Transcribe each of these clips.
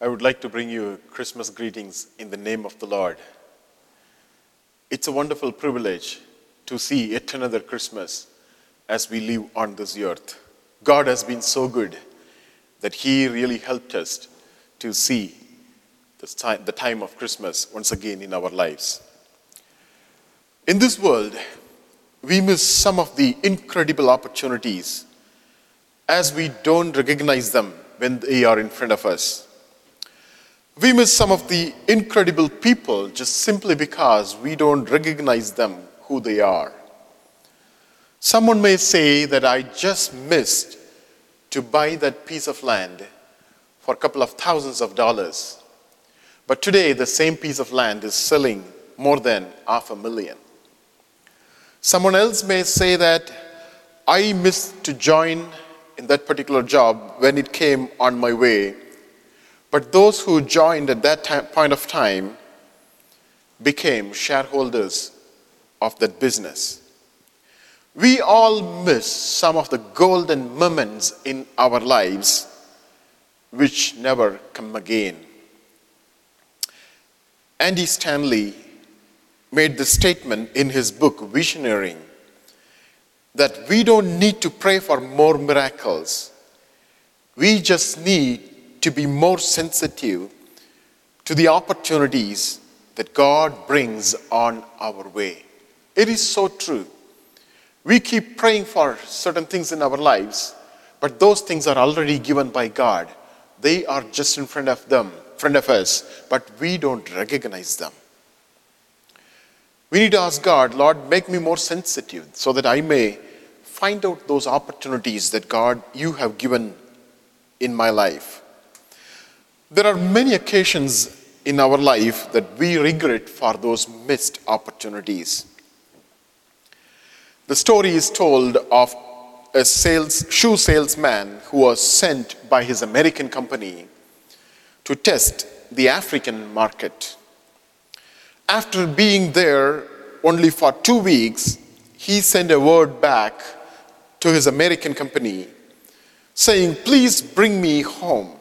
I would like to bring you Christmas greetings in the name of the Lord. It's a wonderful privilege to see yet another Christmas as we live on this earth. God has been so good that He really helped us to see the time of Christmas once again in our lives. In this world, we miss some of the incredible opportunities as we don't recognize them when they are in front of us. We miss some of the incredible people just simply because we don't recognize them who they are. Someone may say that I just missed to buy that piece of land for a couple of thousands of dollars. But today, the same piece of land is selling more than half a million. Someone else may say that I missed to join in that particular job when it came on my way but those who joined at that time, point of time became shareholders of that business. We all miss some of the golden moments in our lives which never come again. Andy Stanley made the statement in his book, Visioneering, that we don't need to pray for more miracles. We just need to be more sensitive to the opportunities that God brings on our way. It is so true. We keep praying for certain things in our lives, but those things are already given by God. They are just in front of them, front of us, but we don't recognize them. We need to ask God, Lord, make me more sensitive so that I may find out those opportunities that God you have given in my life. There are many occasions in our life that we regret for those missed opportunities. The story is told of a sales, shoe salesman who was sent by his American company to test the African market. After being there only for two weeks, he sent a word back to his American company saying, Please bring me home.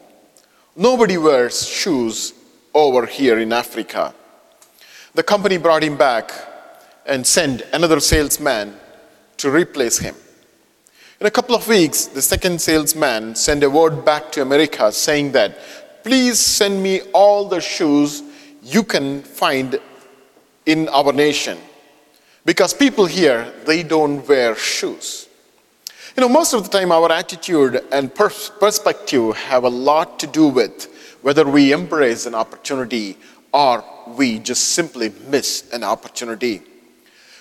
Nobody wears shoes over here in Africa. The company brought him back and sent another salesman to replace him. In a couple of weeks, the second salesman sent a word back to America saying that, please send me all the shoes you can find in our nation. Because people here, they don't wear shoes. You know, most of the time, our attitude and pers- perspective have a lot to do with whether we embrace an opportunity or we just simply miss an opportunity.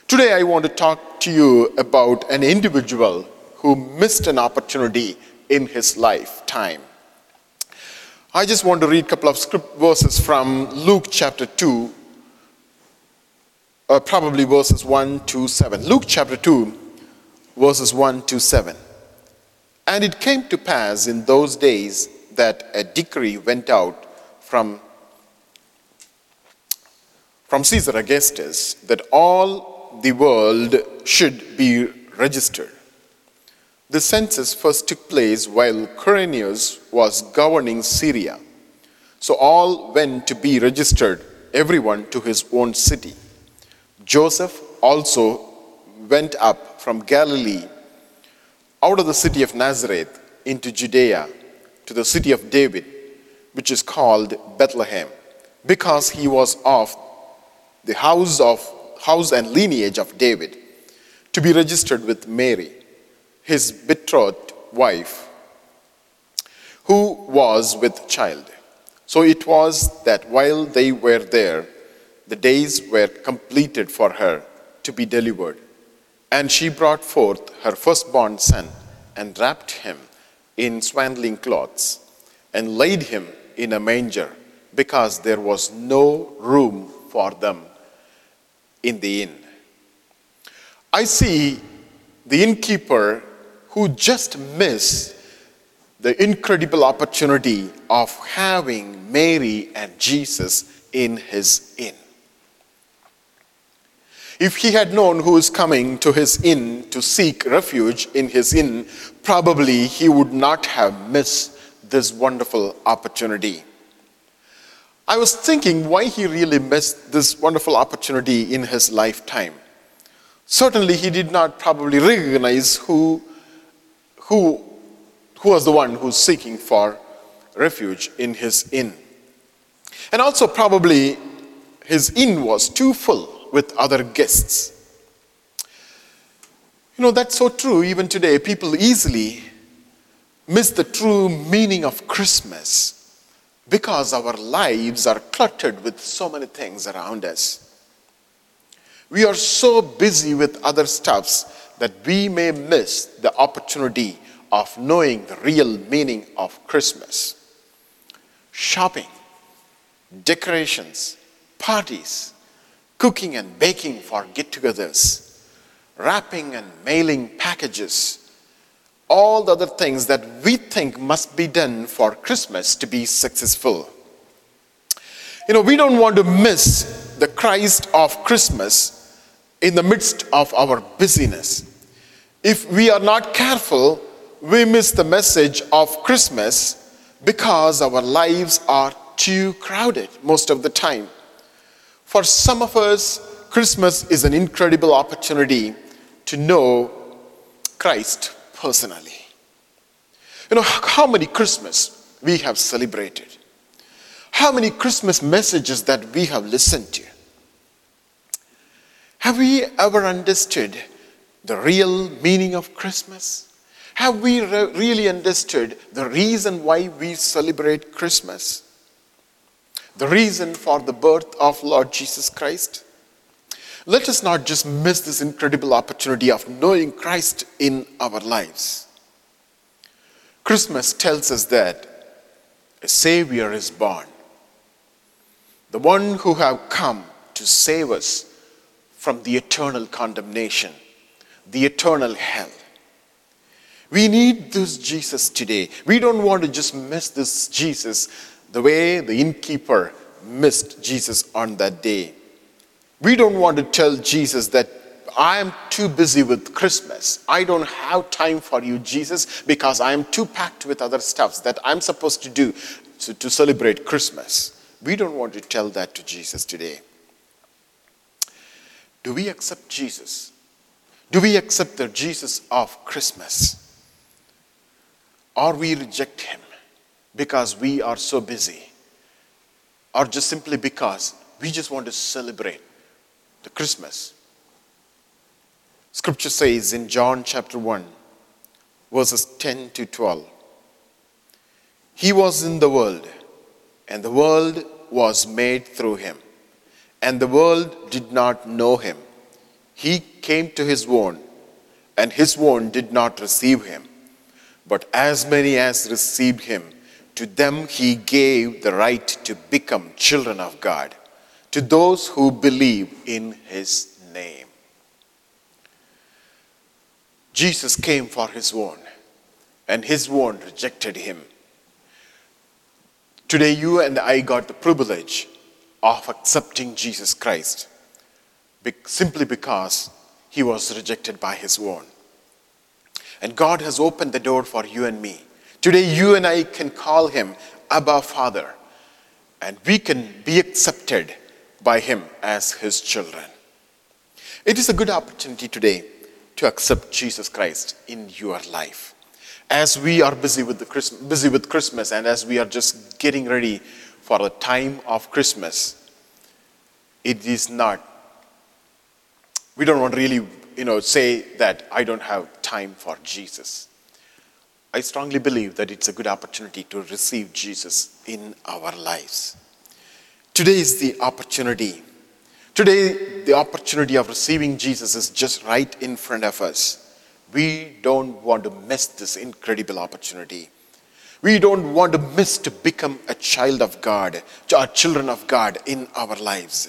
Today, I want to talk to you about an individual who missed an opportunity in his lifetime. I just want to read a couple of script verses from Luke chapter 2, uh, probably verses 1 to 7. Luke chapter 2, verses 1 to 7. And it came to pass in those days that a decree went out from, from Caesar Augustus that all the world should be registered. The census first took place while Quirinius was governing Syria. So all went to be registered, everyone to his own city. Joseph also went up from Galilee out of the city of Nazareth into Judea to the city of David, which is called Bethlehem, because he was of the house of house and lineage of David, to be registered with Mary, his betrothed wife, who was with child. So it was that while they were there, the days were completed for her to be delivered. And she brought forth her firstborn son and wrapped him in swaddling cloths and laid him in a manger because there was no room for them in the inn. I see the innkeeper who just missed the incredible opportunity of having Mary and Jesus in his inn. If he had known who is coming to his inn to seek refuge in his inn, probably he would not have missed this wonderful opportunity. I was thinking why he really missed this wonderful opportunity in his lifetime. Certainly, he did not probably recognize who, who, who was the one who's seeking for refuge in his inn. And also, probably, his inn was too full with other guests. You know, that's so true even today. People easily miss the true meaning of Christmas because our lives are cluttered with so many things around us. We are so busy with other stuffs that we may miss the opportunity of knowing the real meaning of Christmas. Shopping, decorations, parties, cooking and baking for get togethers, wrapping and mailing packages, all the other things that we think must be done for Christmas to be successful. You know, we don't want to miss the Christ of Christmas in the midst of our busyness. If we are not careful, we miss the message of Christmas because our lives are too crowded most of the time. For some of us, Christmas is an incredible opportunity to know Christ personally. You know, how many Christmas we have celebrated? How many Christmas messages that we have listened to? Have we ever understood the real meaning of Christmas? Have we re- really understood the reason why we celebrate Christmas? The reason for the birth of Lord Jesus Christ? Let us not just miss this incredible opportunity of knowing Christ in our lives. Christmas tells us that a Savior is born, the one who have come to save us from the eternal condemnation, the eternal hell. We need this Jesus today. We don't want to just miss this Jesus the way the innkeeper missed Jesus on that day. We don't want to tell Jesus that I am too busy with Christmas. I don't have time for you, Jesus, because I am too packed with other stuffs that I'm supposed to do to, to celebrate Christmas. We don't want to tell that to Jesus today. Do we accept Jesus? Do we accept the Jesus of Christmas? Or we reject him because we are so busy? Or just simply because we just want to celebrate the Christmas. Scripture says in John chapter 1, verses 10 to 12 He was in the world, and the world was made through him, and the world did not know him. He came to his own, and his own did not receive him. But as many as received him, to them he gave the right to become children of God to those who believe in his name. Jesus came for his own, and his own rejected him. Today, you and I got the privilege of accepting Jesus Christ simply because he was rejected by his own. And God has opened the door for you and me. Today, you and I can call him Abba Father, and we can be accepted by Him as His children. It is a good opportunity today to accept Jesus Christ in your life. As we are busy with, the Christmas, busy with Christmas and as we are just getting ready for the time of Christmas, it is not, we don't want to really you know, say that I don't have time for Jesus. I strongly believe that it's a good opportunity to receive Jesus in our lives. Today is the opportunity. Today, the opportunity of receiving Jesus is just right in front of us. We don't want to miss this incredible opportunity. We don't want to miss to become a child of God, a children of God in our lives.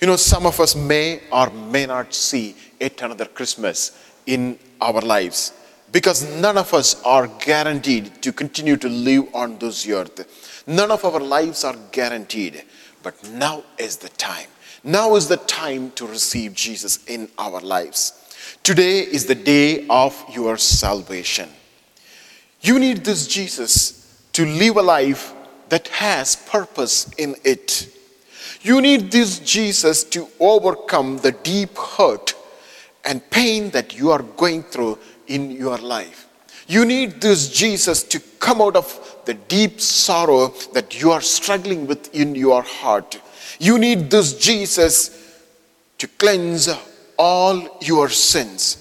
You know, some of us may or may not see yet another Christmas in our lives because none of us are guaranteed to continue to live on this earth. None of our lives are guaranteed, but now is the time. Now is the time to receive Jesus in our lives. Today is the day of your salvation. You need this Jesus to live a life that has purpose in it. You need this Jesus to overcome the deep hurt and pain that you are going through in your life. You need this Jesus to come out of the deep sorrow that you are struggling with in your heart. You need this Jesus to cleanse all your sins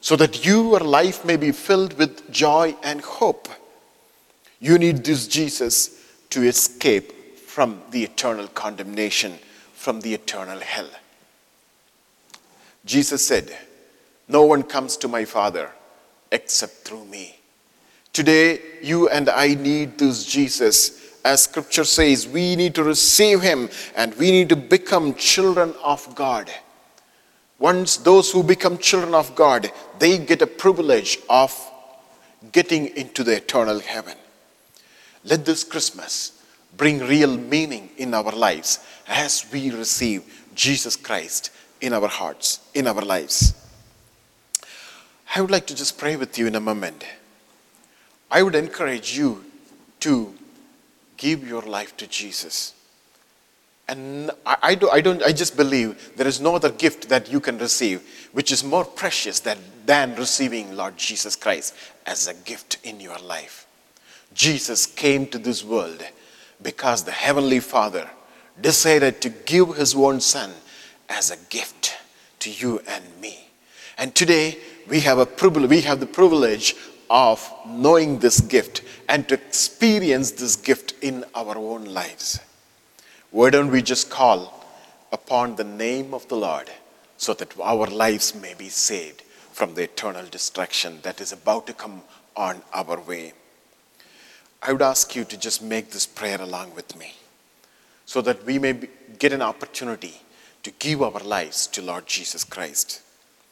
so that your life may be filled with joy and hope. You need this Jesus to escape from the eternal condemnation, from the eternal hell. Jesus said, No one comes to my Father except through me. Today, you and I need this Jesus. As scripture says, we need to receive him and we need to become children of God. Once those who become children of God, they get a privilege of getting into the eternal heaven. Let this Christmas bring real meaning in our lives as we receive Jesus Christ in our hearts, in our lives. I would like to just pray with you in a moment. I would encourage you to give your life to Jesus. And I, I, do, I, don't, I just believe there is no other gift that you can receive which is more precious than, than receiving Lord Jesus Christ as a gift in your life. Jesus came to this world because the Heavenly Father decided to give His own Son as a gift to you and me. And today we have a privilege, we have the privilege of knowing this gift and to experience this gift in our own lives. Why don't we just call upon the name of the Lord so that our lives may be saved from the eternal destruction that is about to come on our way? I would ask you to just make this prayer along with me so that we may be, get an opportunity to give our lives to Lord Jesus Christ.